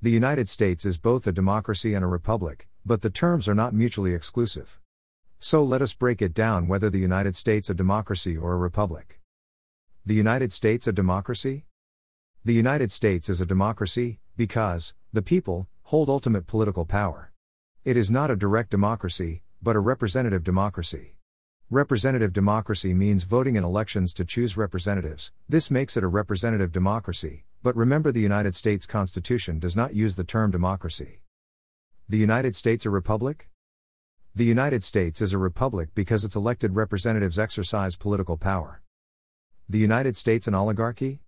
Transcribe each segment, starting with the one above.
The United States is both a democracy and a republic, but the terms are not mutually exclusive. So let us break it down whether the United States a democracy or a republic. The United States a democracy? The United States is a democracy because the people hold ultimate political power. It is not a direct democracy, but a representative democracy. Representative democracy means voting in elections to choose representatives. This makes it a representative democracy, but remember the United States Constitution does not use the term democracy. The United States a republic? The United States is a republic because its elected representatives exercise political power. The United States an oligarchy?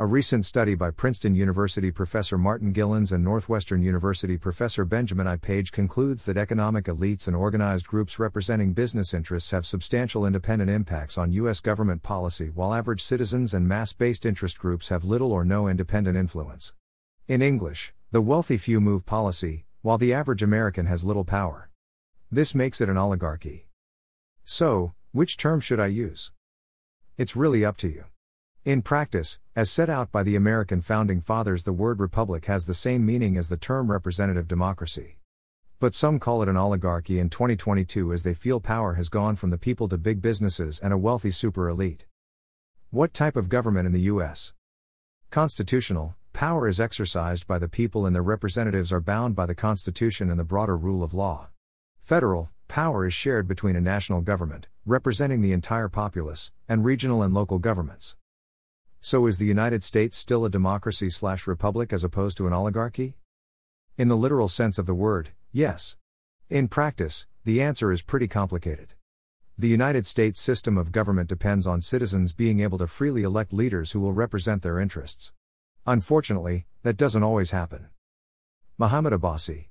A recent study by Princeton University professor Martin Gilens and Northwestern University professor Benjamin I. Page concludes that economic elites and organized groups representing business interests have substantial independent impacts on U.S. government policy, while average citizens and mass based interest groups have little or no independent influence. In English, the wealthy few move policy, while the average American has little power. This makes it an oligarchy. So, which term should I use? It's really up to you. In practice, as set out by the American founding fathers, the word republic has the same meaning as the term representative democracy. But some call it an oligarchy in 2022 as they feel power has gone from the people to big businesses and a wealthy super elite. What type of government in the U.S.? Constitutional, power is exercised by the people and their representatives are bound by the Constitution and the broader rule of law. Federal, power is shared between a national government, representing the entire populace, and regional and local governments. So is the United States still a democracy slash republic as opposed to an oligarchy? In the literal sense of the word, yes. In practice, the answer is pretty complicated. The United States system of government depends on citizens being able to freely elect leaders who will represent their interests. Unfortunately, that doesn't always happen. Mohammed Abbasi